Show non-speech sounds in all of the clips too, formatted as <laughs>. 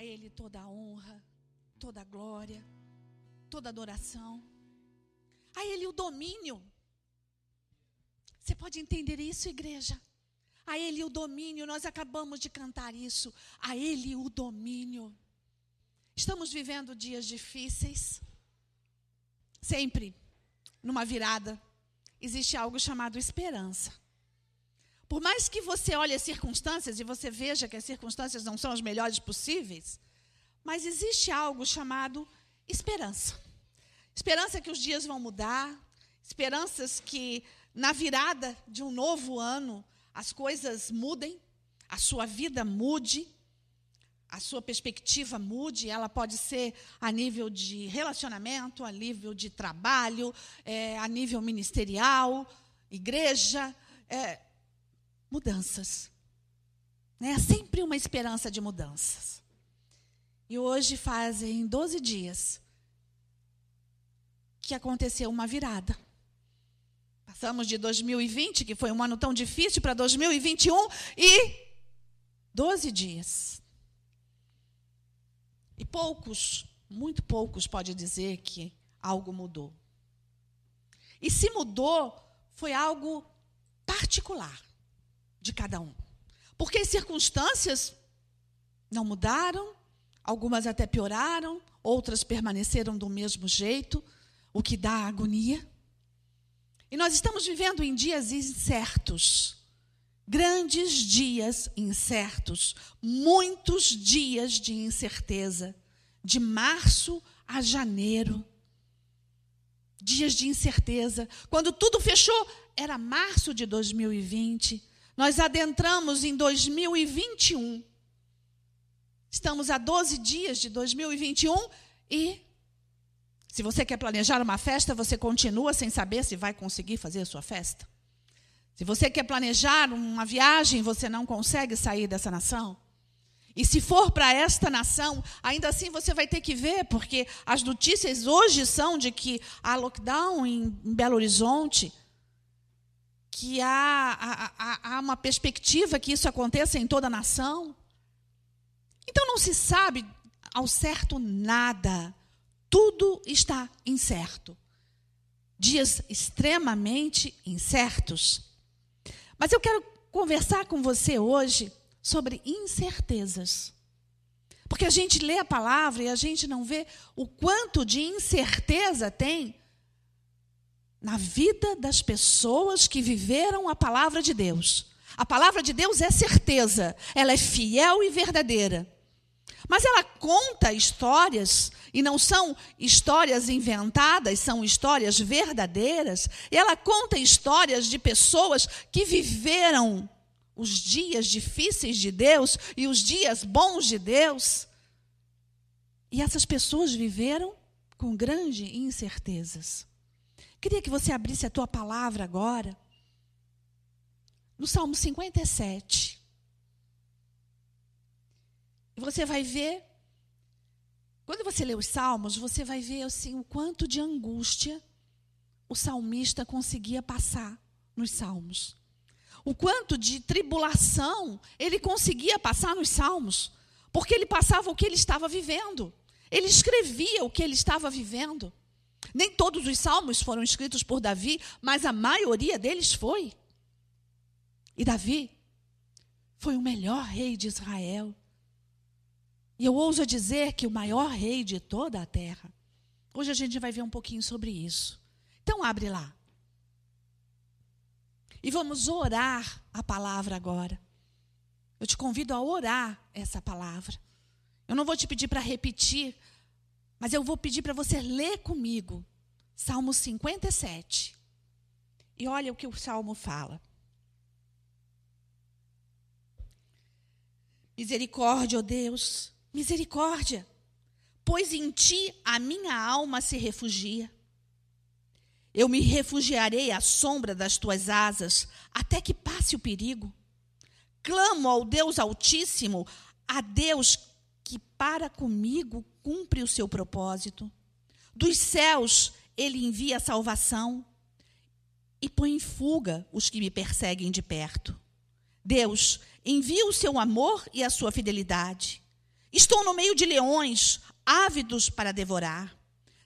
A Ele toda a honra, toda a glória, toda a adoração. A Ele o domínio. Você pode entender isso, igreja? A Ele o domínio, nós acabamos de cantar isso. A Ele o domínio. Estamos vivendo dias difíceis. Sempre, numa virada, existe algo chamado esperança. Por mais que você olhe as circunstâncias e você veja que as circunstâncias não são as melhores possíveis, mas existe algo chamado esperança. Esperança que os dias vão mudar, esperanças que na virada de um novo ano as coisas mudem, a sua vida mude, a sua perspectiva mude, ela pode ser a nível de relacionamento, a nível de trabalho, é, a nível ministerial, igreja. É, mudanças. É sempre uma esperança de mudanças. E hoje fazem 12 dias que aconteceu uma virada. Passamos de 2020, que foi um ano tão difícil, para 2021 e 12 dias. E poucos, muito poucos, pode dizer que algo mudou. E se mudou, foi algo particular de cada um. Porque as circunstâncias não mudaram, algumas até pioraram, outras permaneceram do mesmo jeito, o que dá agonia. E nós estamos vivendo em dias incertos, grandes dias incertos, muitos dias de incerteza, de março a janeiro. Dias de incerteza. Quando tudo fechou, era março de 2020. Nós adentramos em 2021. Estamos a 12 dias de 2021 e se você quer planejar uma festa, você continua sem saber se vai conseguir fazer a sua festa. Se você quer planejar uma viagem, você não consegue sair dessa nação. E se for para esta nação, ainda assim você vai ter que ver, porque as notícias hoje são de que há lockdown em Belo Horizonte, que há, há, há uma perspectiva que isso aconteça em toda a nação. Então não se sabe ao certo nada. Tudo está incerto. Dias extremamente incertos. Mas eu quero conversar com você hoje sobre incertezas. Porque a gente lê a palavra e a gente não vê o quanto de incerteza tem na vida das pessoas que viveram a palavra de Deus. A palavra de Deus é certeza, ela é fiel e verdadeira. Mas ela conta histórias, e não são histórias inventadas, são histórias verdadeiras. E ela conta histórias de pessoas que viveram os dias difíceis de Deus e os dias bons de Deus. E essas pessoas viveram com grandes incertezas. Queria que você abrisse a tua palavra agora. No Salmo 57. E você vai ver. Quando você lê os salmos, você vai ver assim o quanto de angústia o salmista conseguia passar nos salmos. O quanto de tribulação ele conseguia passar nos salmos, porque ele passava o que ele estava vivendo. Ele escrevia o que ele estava vivendo. Nem todos os salmos foram escritos por Davi, mas a maioria deles foi. E Davi foi o melhor rei de Israel. E eu ouso dizer que o maior rei de toda a terra. Hoje a gente vai ver um pouquinho sobre isso. Então abre lá. E vamos orar a palavra agora. Eu te convido a orar essa palavra. Eu não vou te pedir para repetir mas eu vou pedir para você ler comigo Salmo 57. E olha o que o salmo fala. Misericórdia, ó oh Deus, misericórdia, pois em ti a minha alma se refugia. Eu me refugiarei à sombra das tuas asas, até que passe o perigo. Clamo ao Deus Altíssimo, a Deus que para comigo cumpre o seu propósito. Dos céus ele envia a salvação e põe em fuga os que me perseguem de perto. Deus envia o seu amor e a sua fidelidade. Estou no meio de leões, ávidos para devorar.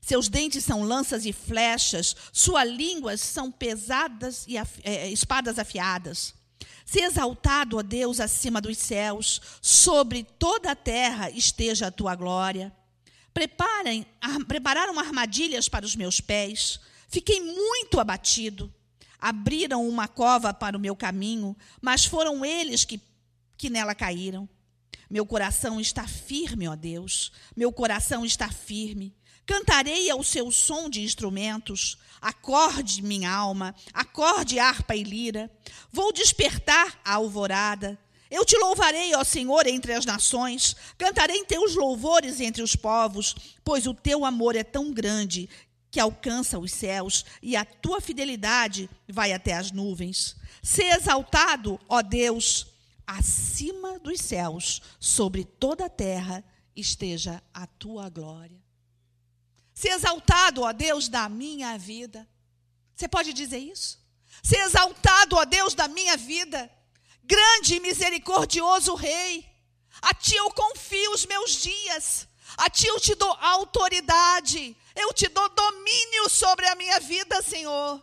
Seus dentes são lanças e flechas, suas línguas são pesadas e af é, espadas afiadas. Se exaltado, ó Deus, acima dos céus, sobre toda a terra esteja a tua glória. Preparem, prepararam armadilhas para os meus pés. Fiquei muito abatido. Abriram uma cova para o meu caminho, mas foram eles que, que nela caíram. Meu coração está firme, ó Deus. Meu coração está firme. Cantarei ao seu som de instrumentos. Acorde, minha alma, acorde harpa e lira. Vou despertar a alvorada. Eu te louvarei, ó Senhor, entre as nações. Cantarei teus louvores entre os povos, pois o teu amor é tão grande que alcança os céus e a tua fidelidade vai até as nuvens. Se exaltado, ó Deus, acima dos céus, sobre toda a terra esteja a tua glória. Ser exaltado, ó Deus, da minha vida. Você pode dizer isso? Ser exaltado, ó Deus, da minha vida. Grande e misericordioso Rei. A ti eu confio os meus dias. A ti eu te dou autoridade. Eu te dou domínio sobre a minha vida, Senhor.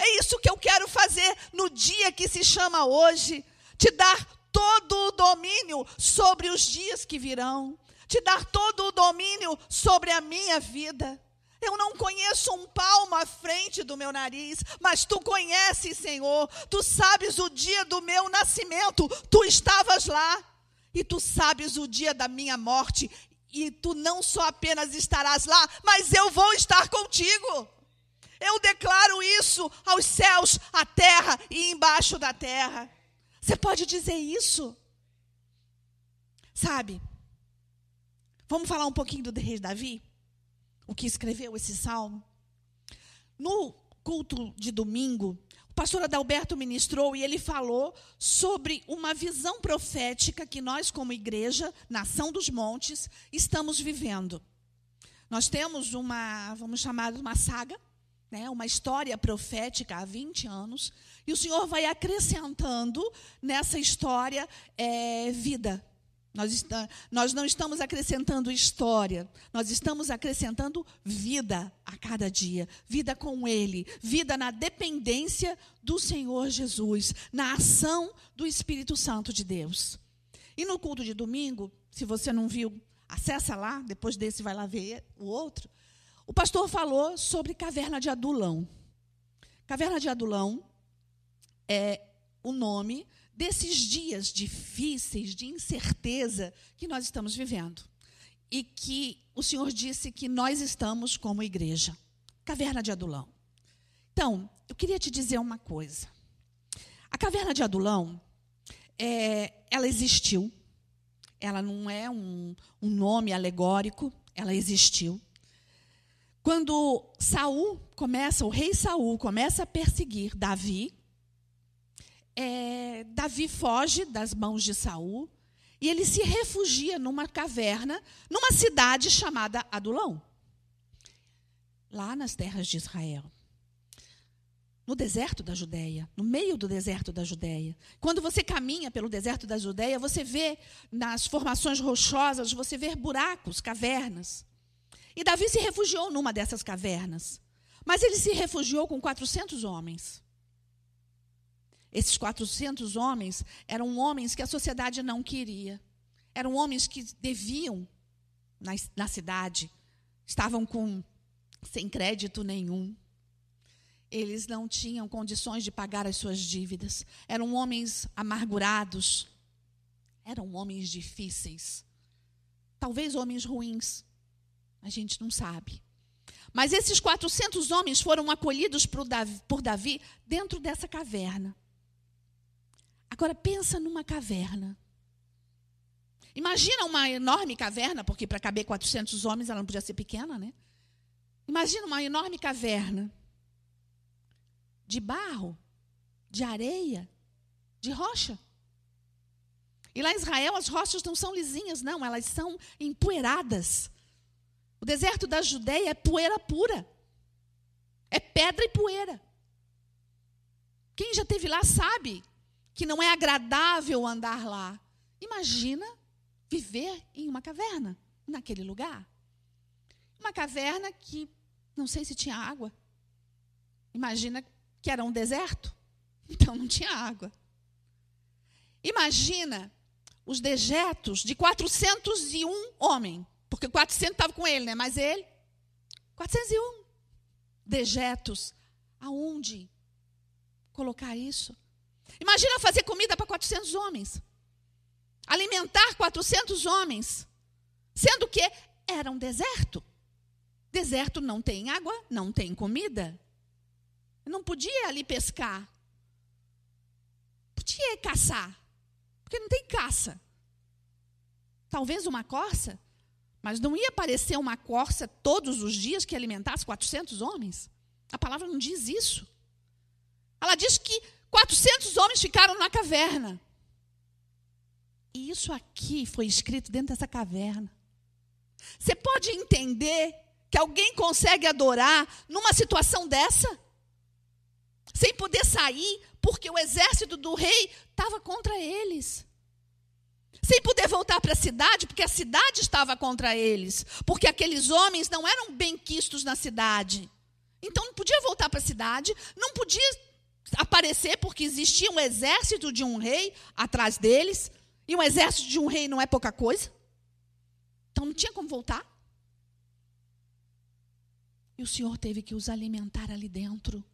É isso que eu quero fazer no dia que se chama hoje. Te dar todo o domínio sobre os dias que virão te dar todo o domínio sobre a minha vida. Eu não conheço um palmo à frente do meu nariz, mas tu conheces, Senhor. Tu sabes o dia do meu nascimento, tu estavas lá. E tu sabes o dia da minha morte, e tu não só apenas estarás lá, mas eu vou estar contigo. Eu declaro isso aos céus, à terra e embaixo da terra. Você pode dizer isso? Sabe? Vamos falar um pouquinho do rei Davi? O que escreveu esse salmo? No culto de domingo, o pastor Adalberto ministrou e ele falou sobre uma visão profética que nós, como igreja, Nação dos Montes, estamos vivendo. Nós temos uma, vamos chamar de uma saga, né, uma história profética há 20 anos, e o Senhor vai acrescentando nessa história é, vida, nós, está, nós não estamos acrescentando história, nós estamos acrescentando vida a cada dia, vida com Ele, vida na dependência do Senhor Jesus, na ação do Espírito Santo de Deus. E no culto de domingo, se você não viu, acessa lá, depois desse vai lá ver o outro. O pastor falou sobre caverna de Adulão. Caverna de Adulão é o nome desses dias difíceis, de incerteza que nós estamos vivendo. E que o Senhor disse que nós estamos como igreja. Caverna de Adulão. Então, eu queria te dizer uma coisa. A caverna de Adulão, é, ela existiu. Ela não é um, um nome alegórico, ela existiu. Quando Saul começa, o rei Saul começa a perseguir Davi, é, Davi foge das mãos de Saul e ele se refugia numa caverna, numa cidade chamada Adulão, lá nas terras de Israel. No deserto da Judéia, no meio do deserto da Judéia. Quando você caminha pelo deserto da Judéia, você vê nas formações rochosas, você vê buracos, cavernas. E Davi se refugiou numa dessas cavernas. Mas ele se refugiou com 400 homens. Esses 400 homens eram homens que a sociedade não queria. Eram homens que deviam na, na cidade, estavam com sem crédito nenhum. Eles não tinham condições de pagar as suas dívidas. Eram homens amargurados. Eram homens difíceis. Talvez homens ruins. A gente não sabe. Mas esses 400 homens foram acolhidos por Davi dentro dessa caverna. Agora pensa numa caverna. Imagina uma enorme caverna, porque para caber 400 homens ela não podia ser pequena, né? Imagina uma enorme caverna de barro, de areia, de rocha. E lá em Israel as rochas não são lisinhas, não, elas são empoeiradas. O deserto da Judéia é poeira pura. É pedra e poeira. Quem já esteve lá sabe que não é agradável andar lá. Imagina viver em uma caverna, naquele lugar. Uma caverna que não sei se tinha água. Imagina que era um deserto, <laughs> então não tinha água. Imagina os dejetos de 401 homens, porque 400 estavam com ele, né? Mas ele, 401 dejetos. Aonde colocar isso? Imagina fazer comida para 400 homens. Alimentar 400 homens. Sendo que era um deserto. Deserto não tem água, não tem comida. Não podia ali pescar. Podia caçar. Porque não tem caça. Talvez uma corça, mas não ia aparecer uma corça todos os dias que alimentasse 400 homens. A palavra não diz isso. Ela diz que 400 homens ficaram na caverna. E isso aqui foi escrito dentro dessa caverna. Você pode entender que alguém consegue adorar numa situação dessa? Sem poder sair, porque o exército do rei estava contra eles. Sem poder voltar para a cidade, porque a cidade estava contra eles. Porque aqueles homens não eram bem-quistos na cidade. Então não podia voltar para a cidade, não podia aparecer, porque existia um exército de um rei atrás deles. E um exército de um rei não é pouca coisa. Então não tinha como voltar. E o Senhor teve que os alimentar ali dentro.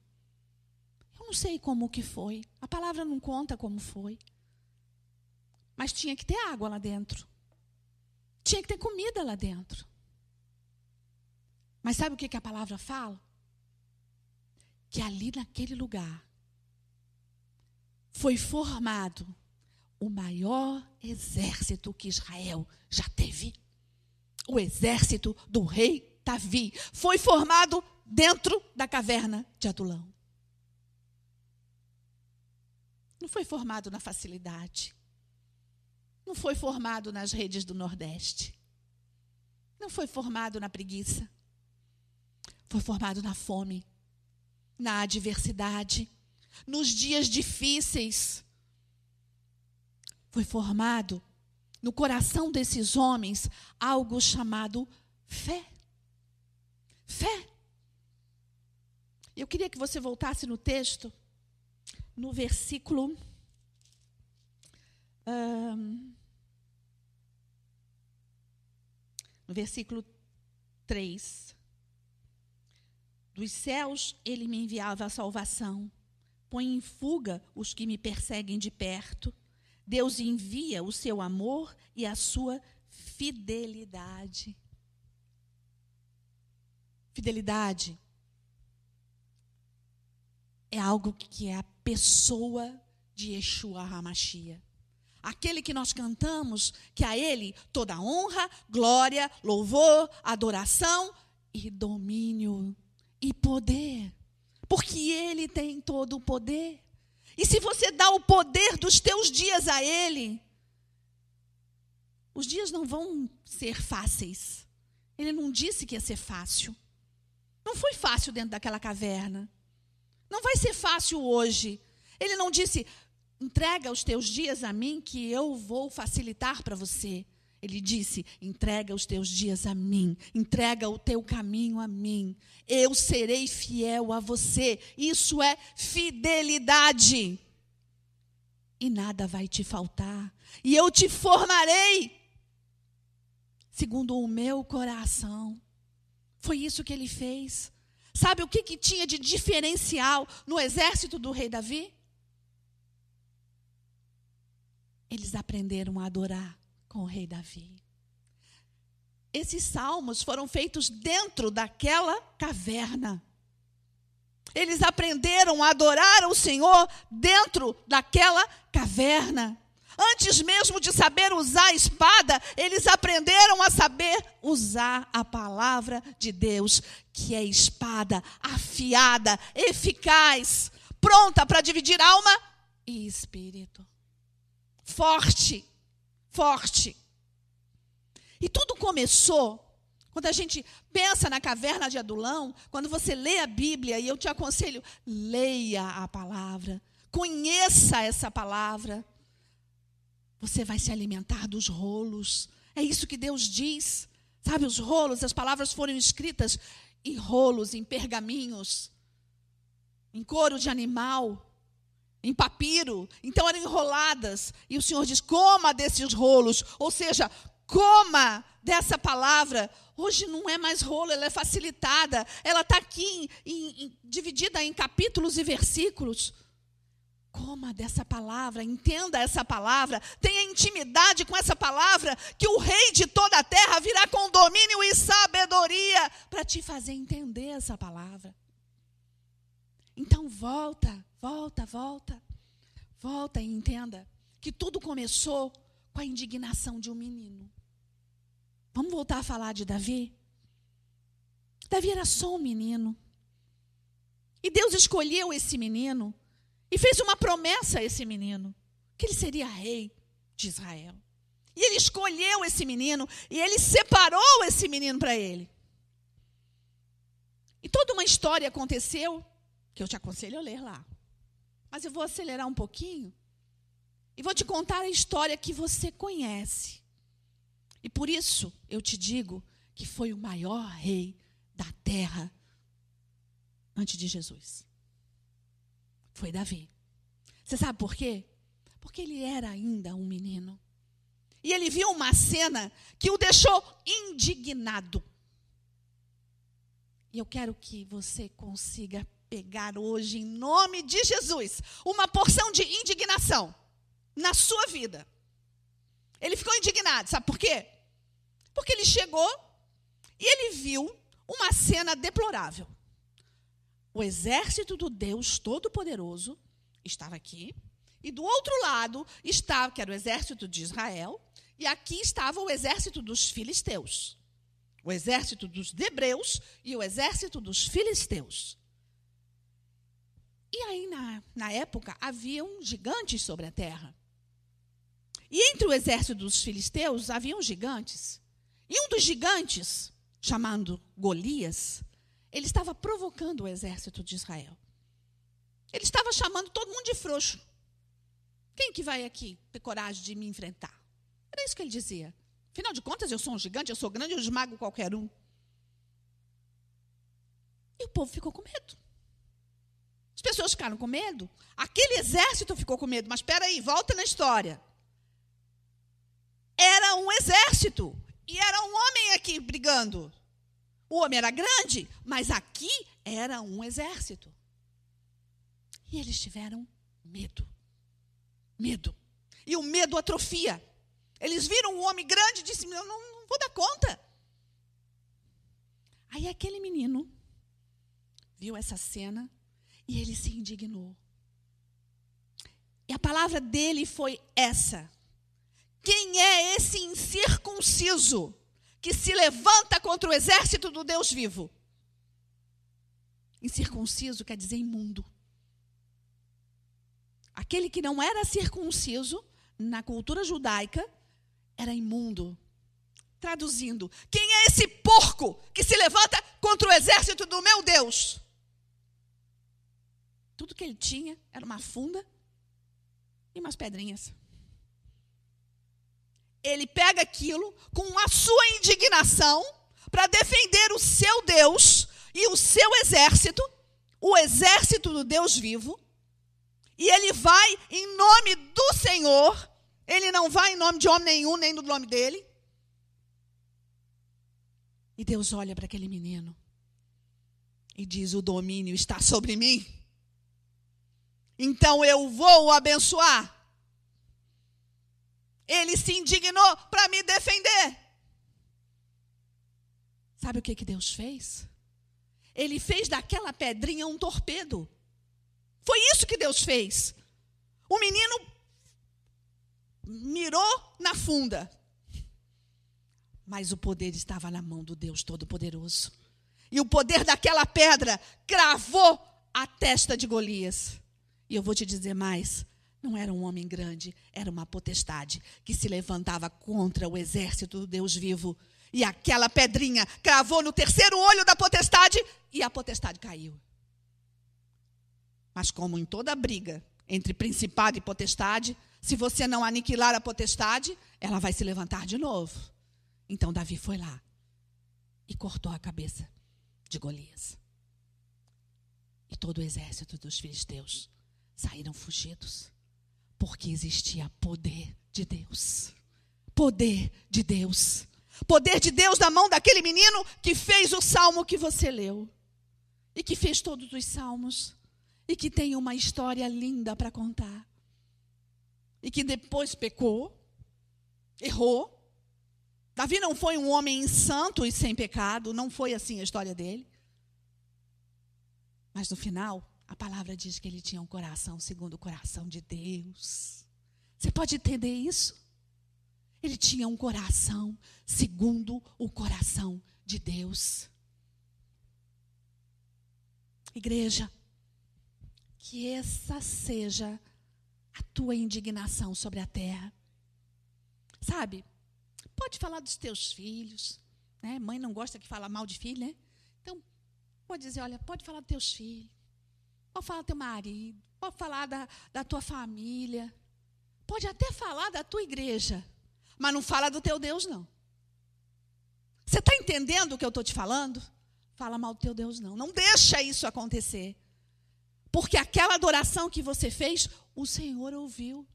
Eu não sei como que foi. A palavra não conta como foi. Mas tinha que ter água lá dentro. Tinha que ter comida lá dentro. Mas sabe o que, que a palavra fala? Que ali naquele lugar foi formado o maior exército que Israel já teve. O exército do rei Davi foi formado dentro da caverna de Adulão. Não foi formado na facilidade. Não foi formado nas redes do Nordeste. Não foi formado na preguiça. Foi formado na fome, na adversidade, nos dias difíceis. Foi formado no coração desses homens algo chamado fé. Fé. Eu queria que você voltasse no texto, no versículo. Um, no versículo 3. Dos céus ele me enviava a salvação, põe em fuga os que me perseguem de perto. Deus envia o seu amor e a sua fidelidade. Fidelidade é algo que é a pessoa de Yeshua HaMashiach. Aquele que nós cantamos, que a Ele toda honra, glória, louvor, adoração e domínio e poder. Porque Ele tem todo o poder. E se você dá o poder dos teus dias a Ele, os dias não vão ser fáceis. Ele não disse que ia ser fácil. Não foi fácil dentro daquela caverna. Não vai ser fácil hoje. Ele não disse: entrega os teus dias a mim, que eu vou facilitar para você. Ele disse: entrega os teus dias a mim, entrega o teu caminho a mim. Eu serei fiel a você. Isso é fidelidade. E nada vai te faltar. E eu te formarei segundo o meu coração. Foi isso que ele fez. Sabe o que, que tinha de diferencial no exército do rei Davi? Eles aprenderam a adorar com o rei Davi. Esses salmos foram feitos dentro daquela caverna. Eles aprenderam a adorar o Senhor dentro daquela caverna. Antes mesmo de saber usar a espada, eles aprenderam a saber usar a palavra de Deus, que é espada afiada, eficaz, pronta para dividir alma e espírito. Forte, forte. E tudo começou quando a gente pensa na caverna de Adulão, quando você lê a Bíblia, e eu te aconselho, leia a palavra, conheça essa palavra. você vai se alimentar dos rolos. É isso que Deus diz. Sabe, os rolos, as palavras foram escritas em rolos, em pergaminhos, em couro de animal, em papiro. Então eram enroladas. E o Senhor diz: coma desses rolos. Ou seja, coma dessa palavra. Hoje não é mais rolo, ela é facilitada. Ela está aqui em, em, dividida em capítulos e versículos. Coma dessa palavra, entenda essa palavra, tenha intimidade com essa palavra, que o rei de toda a terra virá com domínio e sabedoria para te fazer entender essa palavra. Então volta, volta, volta, volta e entenda que tudo começou com a indignação de um menino. Vamos voltar a falar de Davi? Davi era só um menino. E Deus escolheu esse menino e fez uma promessa a esse menino: que ele seria rei de Israel. E ele escolheu esse menino e ele separou esse menino para ele. E toda uma história aconteceu, que eu te aconselho a ler lá. Mas eu vou acelerar um pouquinho e vou te contar a história que você conhece. E por isso eu te digo que foi o maior rei da terra antes de Jesus foi Davi. Você sabe por quê? Porque ele era ainda um menino. E ele viu uma cena que o deixou indignado. E eu quero que você consiga pegar hoje, em nome de Jesus, uma porção de indignação na sua vida. Ele ficou indignado, sabe por quê? Porque ele chegou e ele viu uma cena deplorável. O exército do Deus Todo-Poderoso estava aqui, e do outro lado estava, que era o exército de Israel, e aqui estava o exército dos filisteus. O exército dos hebreus e o exército dos filisteus. E aí, na, na época, haviam gigantes sobre a terra. E entre o exército dos filisteus haviam gigantes. E um dos gigantes, chamado Golias, ele estava provocando o exército de Israel. Ele estava chamando todo mundo de frouxo. Quem que vai aqui ter coragem de me enfrentar? Era isso que ele dizia. Afinal de contas, eu sou um gigante, eu sou grande, eu esmago qualquer um. E o povo ficou com medo. As pessoas ficaram com medo. Aquele exército ficou com medo. Mas espera aí, volta na história. Era um exército. E era um homem aqui brigando. O homem era grande, mas aqui era um exército. E eles tiveram medo. Medo. E o medo atrofia. Eles viram um homem grande e disseram: Eu não, não vou dar conta. Aí aquele menino viu essa cena e ele se indignou. E a palavra dele foi essa: Quem é esse incircunciso que se levanta contra o exército do Deus vivo. Incircunciso quer dizer imundo. Aquele que não era circunciso, na cultura judaica, era imundo. Traduzindo, quem é esse porco que se levanta contra o exército do meu Deus? Tudo que ele tinha era uma funda e umas pedrinhas ele pega aquilo com a sua indignação para defender o seu Deus e o seu exército, o exército do Deus vivo, e ele vai em nome do Senhor, ele não vai em nome de homem nenhum, nem no nome dele. E Deus olha para aquele menino e diz: O domínio está sobre mim. Então eu vou abençoar ele se indignou para me defender. Sabe o que, que Deus fez? Ele fez daquela pedrinha um torpedo. Foi isso que Deus fez. O menino mirou na funda. Mas o poder estava na mão do Deus Todo-Poderoso. E o poder daquela pedra cravou a testa de Golias. E eu vou te dizer mais: não era um homem grande, era uma potestade que se levantava contra o exército do Deus vivo. E aquela pedrinha cravou no terceiro olho da potestade e a potestade caiu. Mas, como em toda briga entre principado e potestade, Se você não aniquilar a potestade, ela vai se levantar de novo. Então Davi foi lá e cortou a cabeça de Golias. E todo o exército dos filisteus saíram fugidos, porque existia poder de Deus. Poder de Deus. Poder de Deus na mão daquele menino que fez o salmo que você leu. E que fez todos os salmos. E que tem uma história linda para contar. E que depois pecou, errou. Davi não foi um homem santo e sem pecado, não foi assim a história dele. Mas no final, a palavra diz que ele tinha um coração segundo o coração de Deus. Você pode entender isso? Ele tinha um coração segundo o coração de Deus. Igreja, que essa seja a tua indignação sobre a terra. Sabe? Pode falar dos teus filhos, né? Mãe não gosta que fala mal de filho, né? Então, Pode dizer, olha, pode falar dos teus filhos, pode falar do teu marido, pode falar da, da tua família, pode até falar da tua igreja, mas não fala do teu Deus, não. Você está entendendo o que eu estou te falando? Fala mal do teu Deus, não. Não deixa isso acontecer. Porque aquela adoração que você fez, o Senhor ouviu.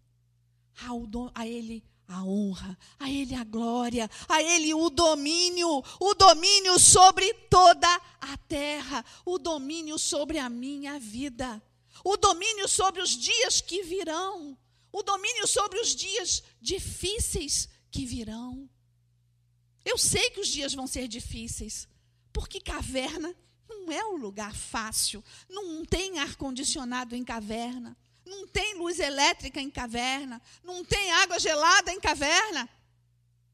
A Ele a honra, a Ele a glória, a Ele o domínio, o domínio sobre toda a terra, o domínio sobre a minha vida, o domínio sobre os dias que virão, o domínio sobre os dias difíceis que virão. Eu sei que os dias vão ser difíceis, porque caverna não é um lugar fácil, não tem ar-condicionado em caverna. Não tem luz elétrica em caverna. Não tem água gelada em caverna.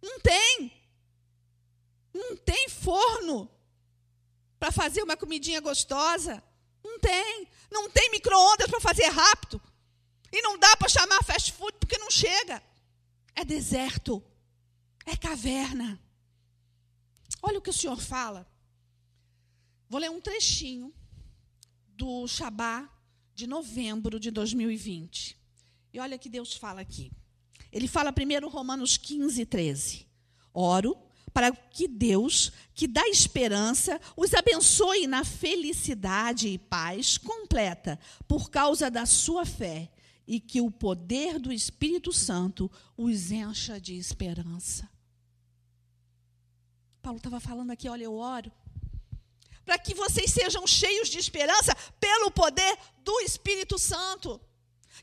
Não tem. Não tem forno para fazer uma comidinha gostosa. Não tem. Não tem micro-ondas para fazer rápido. E não dá para chamar fast food porque não chega. É deserto. É caverna. Olha o que o Senhor fala. Vou ler um trechinho do Shabá de novembro de 2020. E olha que Deus fala aqui. Ele fala primeiro Romanos 15, 13. Oro para que Deus, que dá esperança, os abençoe na felicidade e paz completa por causa da sua fé e que o poder do Espírito Santo os encha de esperança. Paulo estava falando aqui, olha, eu oro para que vocês sejam cheios de esperança pelo poder do Espírito Santo.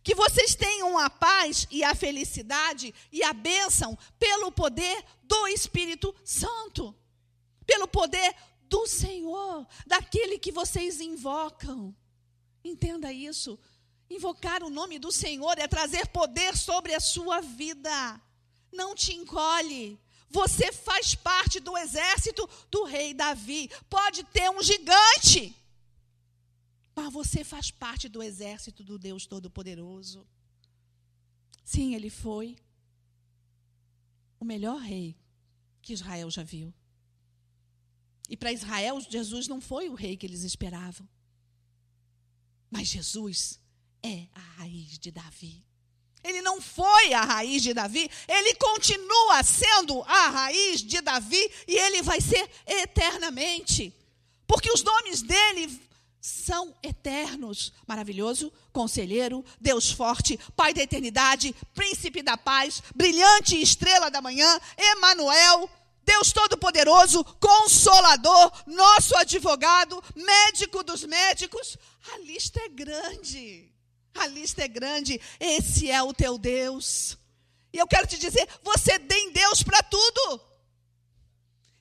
Que vocês tenham a paz e a felicidade e a bênção pelo poder do Espírito Santo, pelo poder do Senhor, daquele que vocês invocam. Entenda isso. Invocar o nome do Senhor é trazer poder sobre a sua vida. Não te encolhe, você faz parte do exército do rei Davi. Pode ter um gigante, mas você faz parte do exército do Deus Todo-Poderoso. Sim, ele foi o melhor rei que Israel já viu. E para Israel, Jesus não foi o rei que eles esperavam. Mas Jesus é a raiz de Davi. Ele não foi a raiz de Davi, ele continua sendo a raiz de Davi e ele vai ser eternamente. Porque os nomes dele são eternos. Maravilhoso, conselheiro, Deus forte, Pai da eternidade, príncipe da paz, brilhante estrela da manhã, Emanuel, Deus todo-poderoso, consolador, nosso advogado, médico dos médicos. A lista é grande. A lista é grande. Esse é o teu Deus. E eu quero te dizer: você tem Deus para tudo.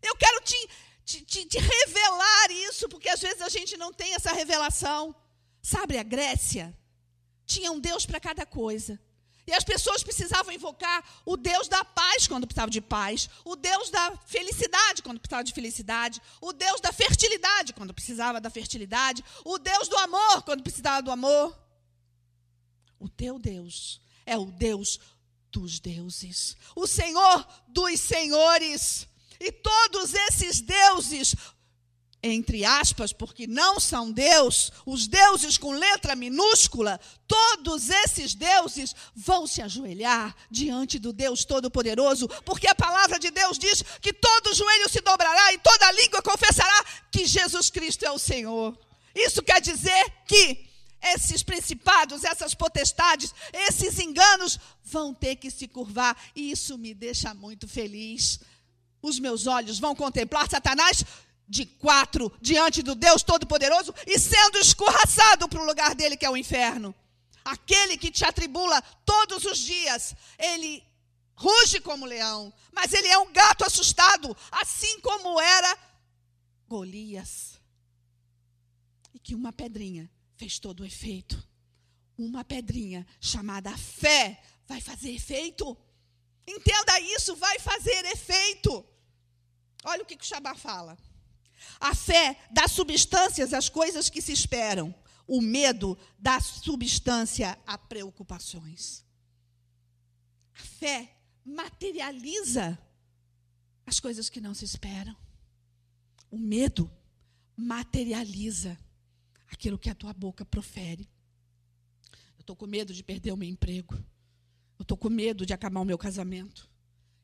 Eu quero te, te, te, te, revelar isso, porque às vezes a gente não tem essa revelação. Sabe, a Grécia tinha um Deus para cada coisa. E as pessoas precisavam invocar o Deus da paz quando precisavam de paz, o Deus da felicidade quando precisava de felicidade, o Deus da fertilidade quando precisava da fertilidade, o Deus do amor quando precisava do amor. O teu Deus é o Deus dos deuses, o Senhor dos senhores. E todos esses deuses, entre aspas, porque não são Deus, os deuses com letra minúscula, todos esses deuses vão se ajoelhar diante do Deus Todo-Poderoso, porque a palavra de Deus diz que todo joelho se dobrará e toda língua confessará que Jesus Cristo é o Senhor. Isso quer dizer que esses principados, essas potestades, esses enganos vão ter que se curvar, e isso me deixa muito feliz. Os meus olhos vão contemplar Satanás de quatro diante do Deus Todo-Poderoso e sendo escorraçado para o lugar dele, que é o inferno. Aquele que te atribula todos os dias, ele ruge como leão, mas ele é um gato assustado, assim como era Golias. E que uma pedrinha fez todo o efeito. Uma pedrinha chamada fé vai fazer efeito. Entenda isso, vai fazer efeito. Olha o que, o Shabá fala. A fé dá substâncias às coisas que se esperam. O medo dá substância a preocupações. A fé materializa as coisas que não se esperam. O medo materializa aquilo que a tua boca profere. Eu estou com medo de perder o meu emprego. Eu estou com medo de acabar o meu casamento.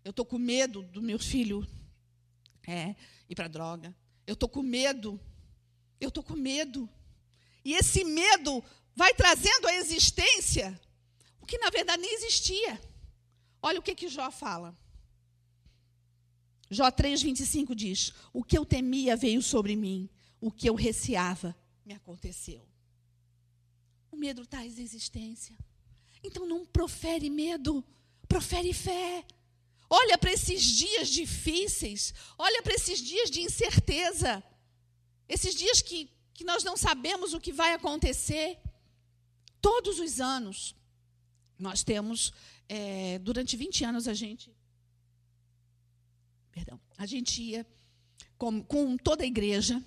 Eu estou com medo do meu filho é, ir para droga. Eu estou com medo. Eu estou com medo. E esse medo vai trazendo à existência o que na verdade nem existia. Olha o que, que Jó fala. Jó 3,25 diz: O que eu temia veio sobre mim, o que eu receava me aconteceu. O medo traz existência. Então não profere medo, profere fé. Olha para esses dias difíceis, olha para esses dias de incerteza, esses dias que, que nós não sabemos o que vai acontecer. Todos os anos, nós temos, é, durante 20 anos, a gente. Perdão, a gente ia com, com toda a igreja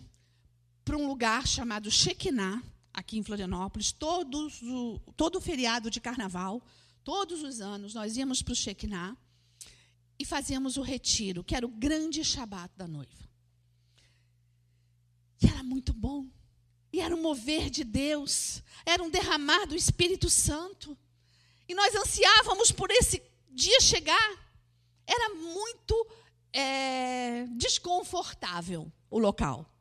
para um lugar chamado Shekinah, aqui em Florianópolis, todos o, todo o feriado de carnaval, todos os anos, nós íamos para o Shekinah e fazíamos o retiro, que era o grande Shabat da noiva. E era muito bom. E era um mover de Deus, era um derramar do Espírito Santo. E nós ansiávamos por esse dia chegar. Era muito é, desconfortável o local.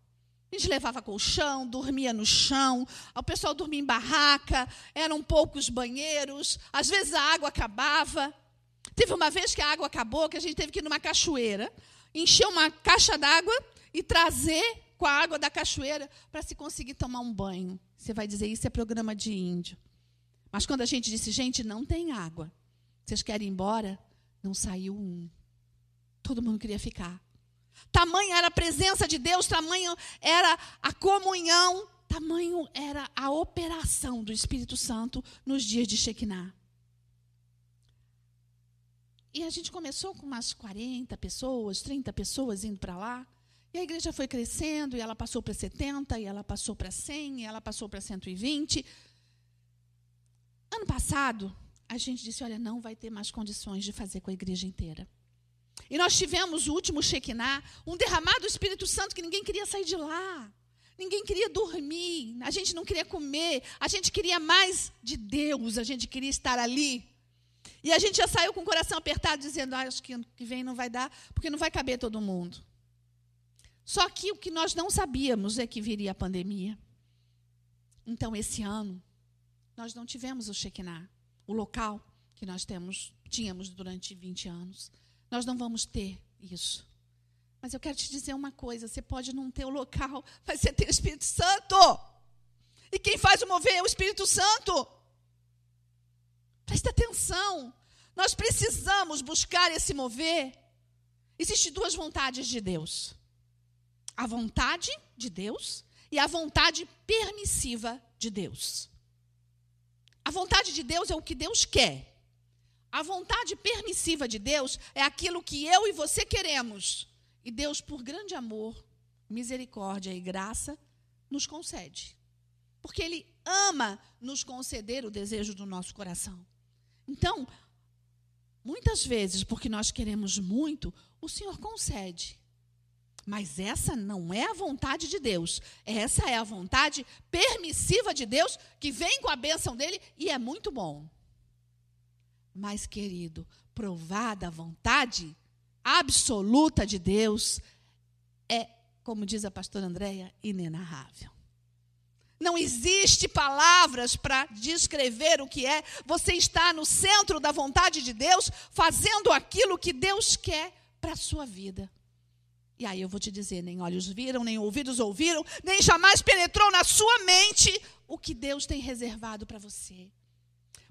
A gente levava colchão, dormia no chão, o pessoal dormia em barraca, eram poucos banheiros, às vezes a água acabava. Teve uma vez que a água acabou, que a gente teve que ir numa cachoeira, encher uma caixa d'água e trazer com a água da cachoeira para se conseguir tomar um banho. Você vai dizer, isso é programa de índio. Mas quando a gente disse, gente, não tem água, vocês querem ir embora? Não saiu um. Todo mundo queria ficar. Tamanho era a presença de Deus, tamanho era a comunhão, tamanho era a operação do Espírito Santo nos dias de Shekinah. E a gente começou com umas 40 pessoas, 30 pessoas indo para lá. E a igreja foi crescendo, e ela passou para 70, e ela passou para 100, e ela passou para 120. Ano passado, a gente disse: olha, não vai ter mais condições de fazer com a igreja inteira. E nós tivemos o último Shekinah, um derramado do Espírito Santo que ninguém queria sair de lá. Ninguém queria dormir, a gente não queria comer, a gente queria mais de Deus, a gente queria estar ali. E a gente já saiu com o coração apertado, dizendo: ah, acho que ano que vem não vai dar, porque não vai caber todo mundo. Só que o que nós não sabíamos é que viria a pandemia. Então, esse ano, nós não tivemos o Shekinah, o local que nós temos, tínhamos durante 20 anos. Nós não vamos ter isso. Mas eu quero te dizer uma coisa: você pode não ter o local, <laughs> mas você tem o Espírito Santo. E quem faz o mover é o Espírito Santo. Presta atenção. Nós precisamos buscar esse mover. Existem duas vontades de Deus: a vontade de Deus e a vontade permissiva de Deus. A vontade de Deus é o que Deus quer. A vontade permissiva de Deus é aquilo que eu e você queremos. E Deus, por grande amor, misericórdia e graça, nos concede. Porque Ele ama nos conceder o desejo do nosso coração. Então, muitas vezes, porque nós queremos muito, o Senhor concede. Mas essa não é a vontade de Deus. Essa é a vontade permissiva de Deus, que vem com a bênção dele e é muito bom. Mas, querido, provada a vontade absoluta de Deus é, como diz a pastora Andréia, inenarrável. Não existe palavras para descrever o que é. Você está no centro da vontade de Deus, fazendo aquilo que Deus quer para a sua vida. E aí eu vou te dizer: nem olhos viram, nem ouvidos ouviram, nem jamais penetrou na sua mente o que Deus tem reservado para você.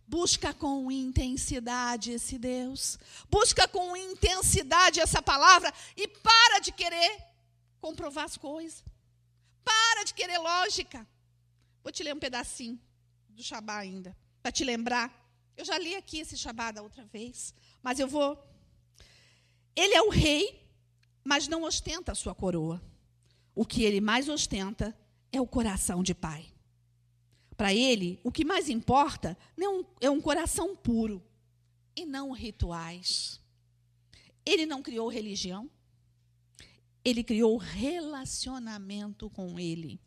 Busca com intensidade esse Deus. Busca com intensidade essa palavra e para de querer comprovar as coisas. Para de querer lógica. Vou te ler um pedacinho do Shabá ainda, para te lembrar. Eu já li aqui esse Shabá da outra vez, mas eu vou. Ele é o rei, mas não ostenta a sua coroa. O que ele mais ostenta é o coração de pai. Para ele, o que mais importa é um coração puro e não rituais. Ele não criou religião, ele criou relacionamento com ele.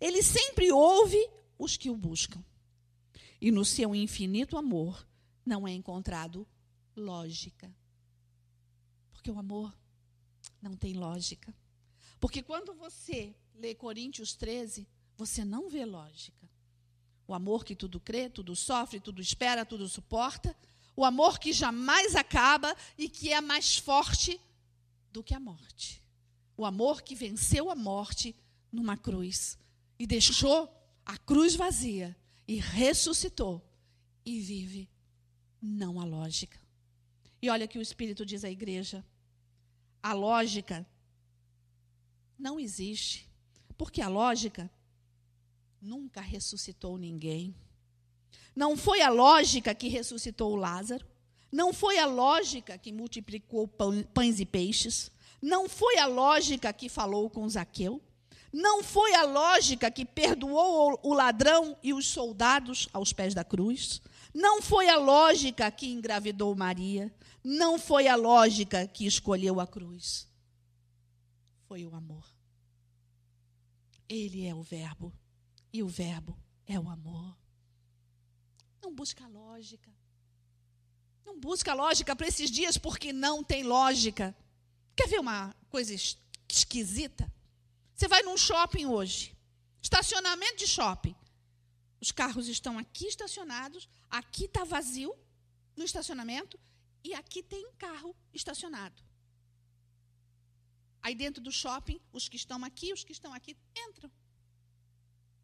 Ele sempre ouve os que o buscam. E no seu infinito amor não é encontrado lógica. Porque o amor não tem lógica. Porque quando você lê Coríntios 13, você não vê lógica. O amor que tudo crê, tudo sofre, tudo espera, tudo suporta. O amor que jamais acaba e que é mais forte do que a morte. O amor que venceu a morte numa cruz e deixou a cruz vazia e ressuscitou e vive não a lógica. E olha que o Espírito diz à igreja: a lógica não existe, porque a lógica nunca ressuscitou ninguém. Não foi a lógica que ressuscitou Lázaro, não foi a lógica que multiplicou pães e peixes, não foi a lógica que falou com Zaqueu. Não foi a lógica que perdoou o ladrão e os soldados aos pés da cruz. Não foi a lógica que engravidou Maria. Não foi a lógica que escolheu a cruz. Foi o amor. Ele é o Verbo. E o Verbo é o amor. Não busca lógica. Não busca lógica para esses dias porque não tem lógica. Quer ver uma coisa esquisita? Você vai num shopping hoje, estacionamento de shopping. Os carros estão aqui estacionados, aqui está vazio no estacionamento e aqui tem carro estacionado. Aí dentro do shopping, os que estão aqui, os que estão aqui entram.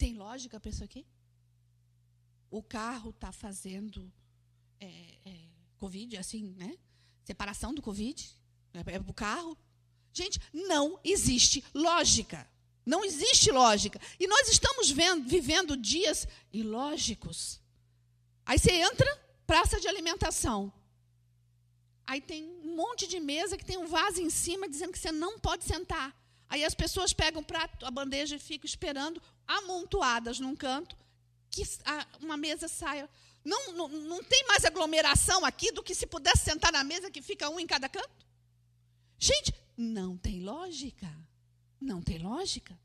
Tem lógica para isso aqui? O carro está fazendo é, é, Covid, assim, né? Separação do Covid. É, é o carro. Gente, não existe lógica. Não existe lógica. E nós estamos vendo, vivendo dias ilógicos. Aí você entra, praça de alimentação. Aí tem um monte de mesa que tem um vaso em cima dizendo que você não pode sentar. Aí as pessoas pegam o prato, a bandeja e ficam esperando, amontoadas num canto, que uma mesa saia. Não, não, não tem mais aglomeração aqui do que se pudesse sentar na mesa que fica um em cada canto? Gente, não tem lógica. Não tem lógica.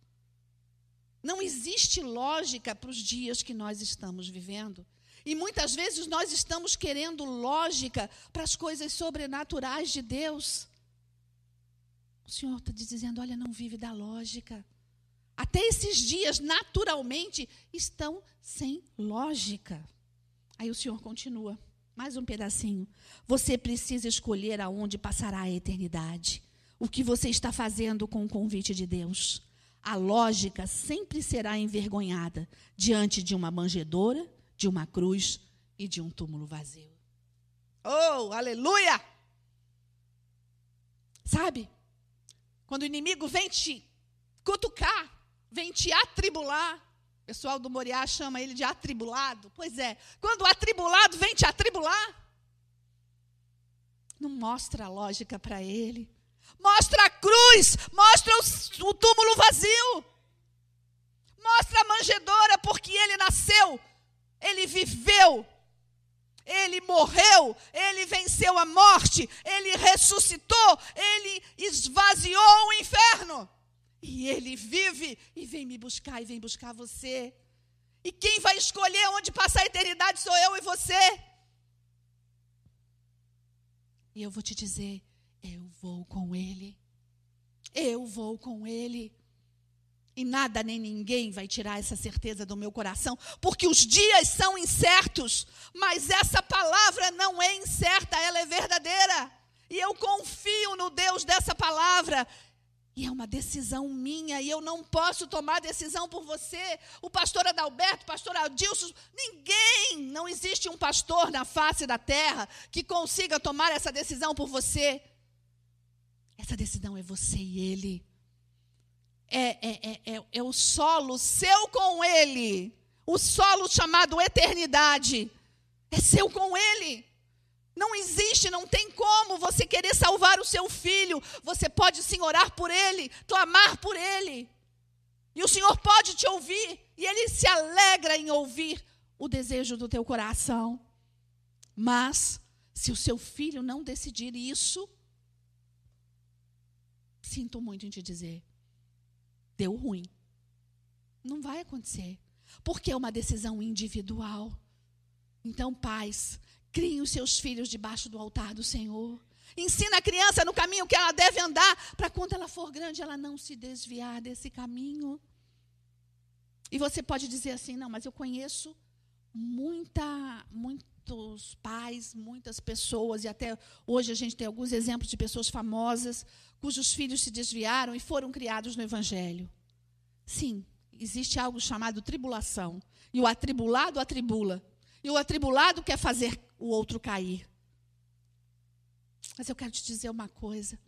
Não existe lógica para os dias que nós estamos vivendo. E muitas vezes nós estamos querendo lógica para as coisas sobrenaturais de Deus. O Senhor está dizendo: olha, não vive da lógica. Até esses dias, naturalmente, estão sem lógica. Aí o Senhor continua, mais um pedacinho. Você precisa escolher aonde passará a eternidade o que você está fazendo com o convite de Deus. A lógica sempre será envergonhada diante de uma manjedoura, de uma cruz e de um túmulo vazio. Oh, aleluia! Sabe? Quando o inimigo vem te cutucar, vem te atribular, o pessoal do Moriá chama ele de atribulado. Pois é, quando o atribulado vem te atribular, não mostra a lógica para ele. Mostra a cruz, mostra o, o túmulo vazio. Mostra a manjedoura, porque ele nasceu, ele viveu, ele morreu, ele venceu a morte, ele ressuscitou, ele esvaziou o inferno. E ele vive e vem me buscar e vem buscar você. E quem vai escolher onde passar a eternidade sou eu e você. E eu vou te dizer: eu vou com ele. Eu vou com ele. E nada nem ninguém vai tirar essa certeza do meu coração, porque os dias são incertos, mas essa palavra não é incerta, ela é verdadeira. E eu confio no Deus dessa palavra. E é uma decisão minha, e eu não posso tomar decisão por você. O pastor Adalberto, o pastor Adilson, ninguém, não existe um pastor na face da terra que consiga tomar essa decisão por você. Essa decisão é você e ele é, é, é, é, o solo seu com Ele. O solo chamado eternidade é seu com Ele. Não existe, não tem como você querer salvar o seu filho. Você pode sim orar por ele, clamar por ele. E o Senhor pode te ouvir. E ele se alegra em ouvir o desejo do teu coração. Mas, se o seu filho não decidir isso, sinto muito em te dizer, deu ruim. Não vai acontecer. Porque é uma decisão individual. Então, pais, criem os seus filhos debaixo do altar do Senhor. Ensina a criança no caminho que ela deve andar, para quando ela for grande, ela não se desviar desse caminho. E você pode dizer assim: não, mas eu conheço muita, muitos pais, muitas pessoas, e até hoje a gente tem alguns exemplos de pessoas famosas cujos filhos se desviaram e foram criados no Evangelho. Sim, existe algo chamado tribulação. E o atribulado atribula. E o atribulado quer fazer o outro cair. Mas eu quero te dizer uma coisa.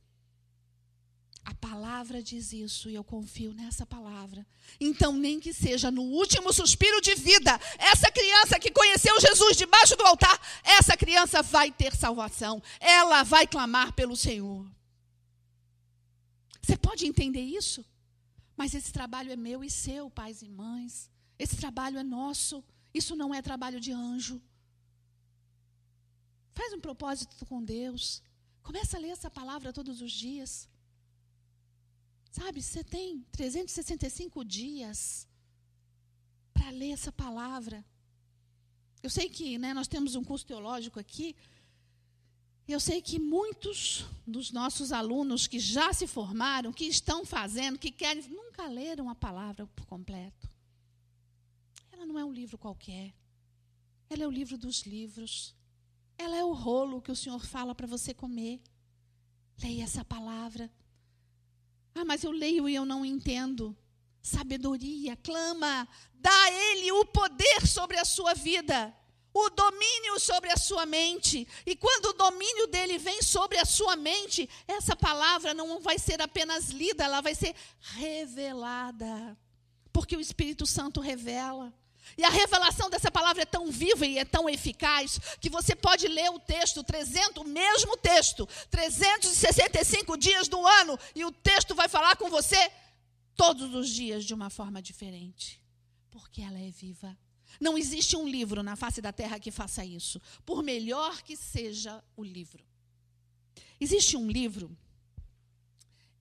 A palavra diz isso e eu confio nessa palavra. Então, nem que seja no último suspiro de vida, essa criança que conheceu Jesus debaixo do altar, essa criança vai ter salvação. Ela vai clamar pelo Senhor. Você pode entender isso? Mas esse trabalho é meu e seu, pais e mães. Esse trabalho é nosso. Isso não é trabalho de anjo. Faz um propósito com Deus. Começa a ler essa palavra todos os dias. Sabe, você tem 365 dias para ler essa palavra. Eu sei que né, nós temos um curso teológico aqui, eu sei que muitos dos nossos alunos que já se formaram, que estão fazendo, que querem, nunca leram a palavra por completo. Ela não é um livro qualquer. Ela é o livro dos livros. Ela é o rolo que o Senhor fala para você comer. Leia essa palavra. Ah, mas eu leio e eu não entendo. Sabedoria, clama, dá a Ele o poder sobre a sua vida o domínio sobre a sua mente. E quando o domínio dele vem sobre a sua mente, essa palavra não vai ser apenas lida, ela vai ser revelada. Porque o Espírito Santo revela. E a revelação dessa palavra é tão viva e é tão eficaz que você pode ler o texto 300, o mesmo texto, 365 dias do ano, e o texto vai falar com você todos os dias de uma forma diferente, porque ela é viva. Não existe um livro na face da terra que faça isso, por melhor que seja o livro. Existe um livro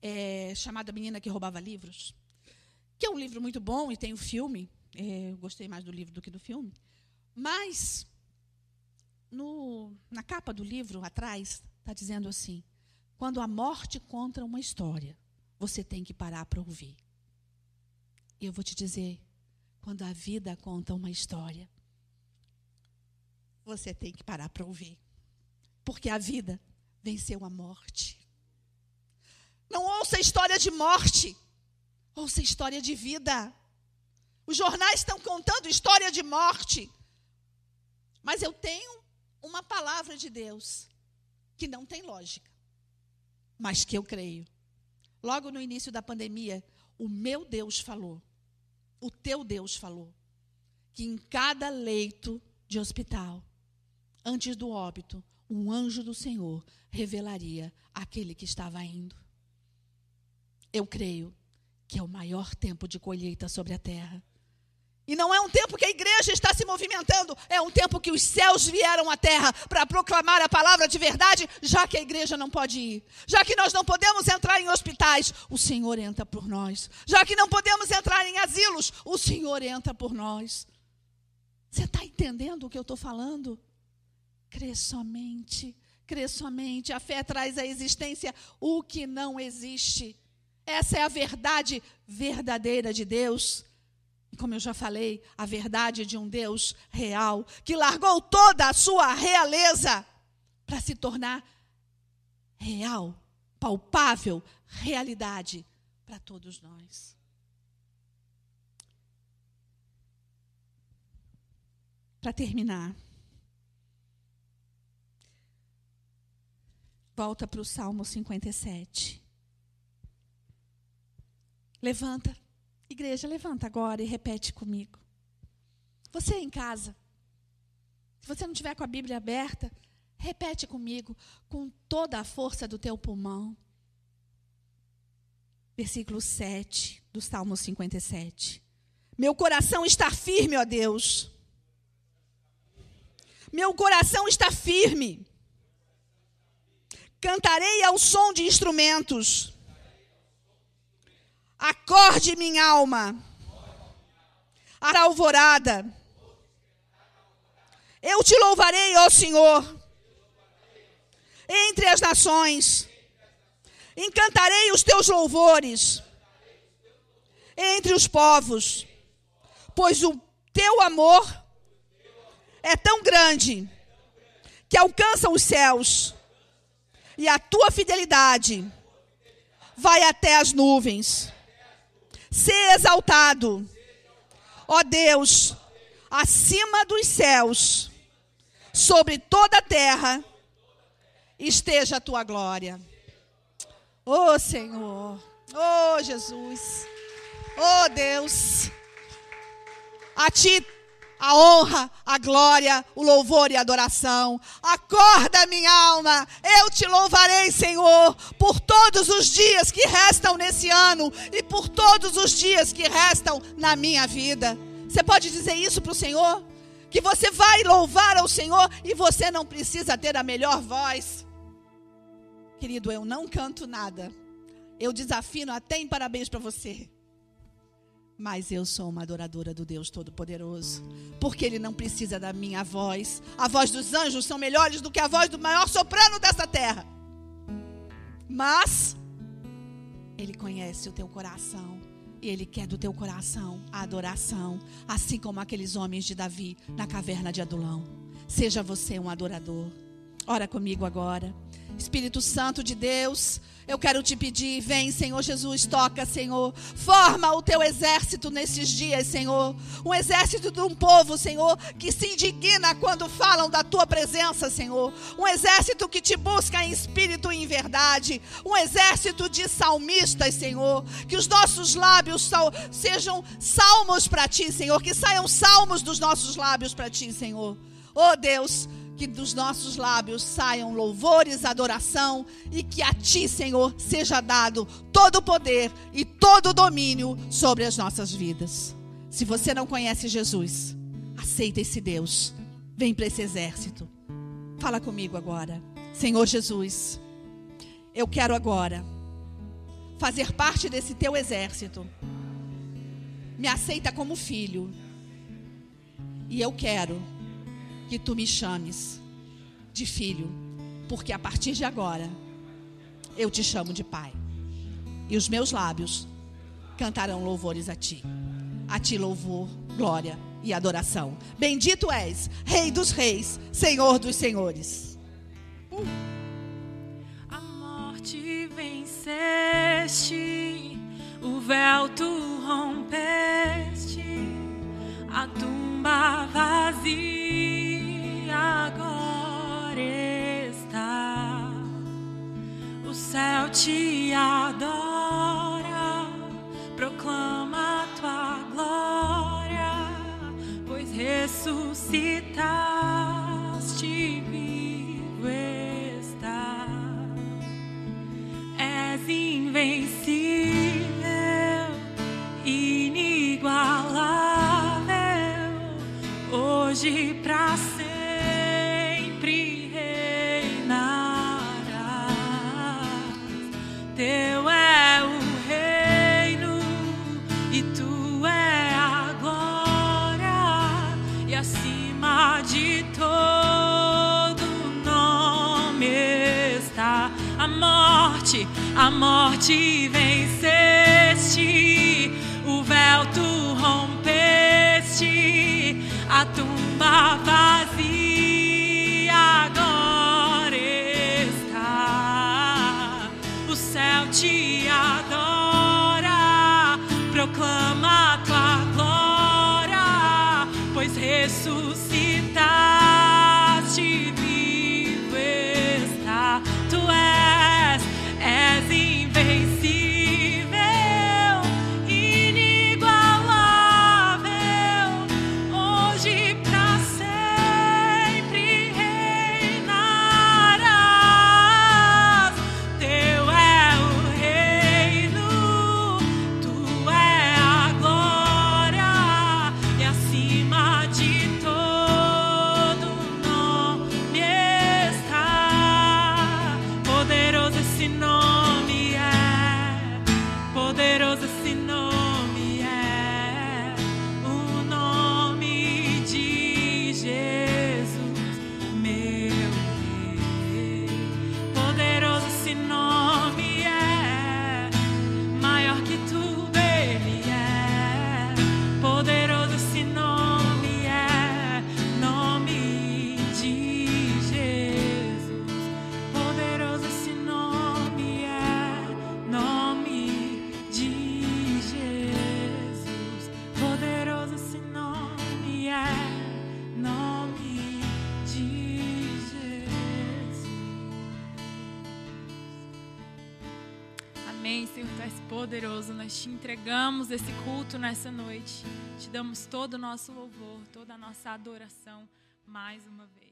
é, chamado A Menina que Roubava Livros, que é um livro muito bom e tem o um filme. É, eu gostei mais do livro do que do filme. Mas, no, na capa do livro, atrás, está dizendo assim: quando a morte conta uma história, você tem que parar para ouvir. E eu vou te dizer quando a vida conta uma história, você tem que parar para ouvir. Porque a vida venceu a morte. Não ouça história de morte, ouça história de vida. Os jornais estão contando história de morte. Mas eu tenho uma palavra de Deus que não tem lógica, mas que eu creio. Logo no início da pandemia, o meu Deus falou o teu Deus falou que em cada leito de hospital, antes do óbito, um anjo do Senhor revelaria aquele que estava indo. Eu creio que é o maior tempo de colheita sobre a terra. E não é um tempo que a igreja está se movimentando, é um tempo que os céus vieram à terra para proclamar a palavra de verdade, já que a igreja não pode ir. Já que nós não podemos entrar em hospitais, o Senhor entra por nós. Já que não podemos entrar em asilos, o Senhor entra por nós. Você está entendendo o que eu estou falando? Crê somente, crê somente. A fé traz à existência o que não existe. Essa é a verdade verdadeira de Deus como eu já falei, a verdade de um Deus real, que largou toda a sua realeza para se tornar real, palpável, realidade para todos nós. Para terminar, volta para o Salmo 57. Levanta. Igreja, levanta agora e repete comigo. Você em casa, se você não tiver com a Bíblia aberta, repete comigo com toda a força do teu pulmão. Versículo 7 do Salmo 57. Meu coração está firme, ó Deus. Meu coração está firme. Cantarei ao som de instrumentos. Acorde minha alma. A alvorada. Eu te louvarei, ó Senhor, entre as nações. Encantarei os teus louvores entre os povos, pois o teu amor é tão grande que alcança os céus, e a tua fidelidade vai até as nuvens ser exaltado. Ó Deus, acima dos céus, sobre toda a terra, esteja a tua glória. Ó oh, Senhor, ó oh, Jesus, ó oh, Deus, a ti a honra, a glória, o louvor e a adoração. Acorda, minha alma, eu te louvarei, Senhor, por todos os dias que restam nesse ano e por todos os dias que restam na minha vida. Você pode dizer isso para o Senhor? Que você vai louvar ao Senhor e você não precisa ter a melhor voz. Querido, eu não canto nada. Eu desafino até em parabéns para você. Mas eu sou uma adoradora do Deus Todo-Poderoso. Porque Ele não precisa da minha voz. A voz dos anjos são melhores do que a voz do maior soprano dessa terra. Mas Ele conhece o teu coração. E Ele quer do teu coração a adoração. Assim como aqueles homens de Davi na caverna de Adulão. Seja você um adorador. Ora comigo agora. Espírito Santo de Deus, eu quero te pedir, vem, Senhor Jesus, toca, Senhor. Forma o teu exército nesses dias, Senhor. Um exército de um povo, Senhor, que se indigna quando falam da tua presença, Senhor. Um exército que te busca em espírito e em verdade. Um exército de salmistas, Senhor. Que os nossos lábios sejam salmos para ti, Senhor. Que saiam salmos dos nossos lábios para ti, Senhor. Oh Deus, que dos nossos lábios saiam louvores, adoração e que a Ti, Senhor, seja dado todo o poder e todo o domínio sobre as nossas vidas. Se você não conhece Jesus, aceita esse Deus. Vem para esse exército. Fala comigo agora. Senhor Jesus, eu quero agora fazer parte desse teu exército. Me aceita como filho. E eu quero que tu me chames de filho, porque a partir de agora eu te chamo de pai. E os meus lábios cantarão louvores a ti. A ti louvor, glória e adoração. Bendito és, Rei dos reis, Senhor dos senhores. Uh. A morte venceste, o véu tu всі te entregamos esse culto nessa noite. Te damos todo o nosso louvor, toda a nossa adoração mais uma vez.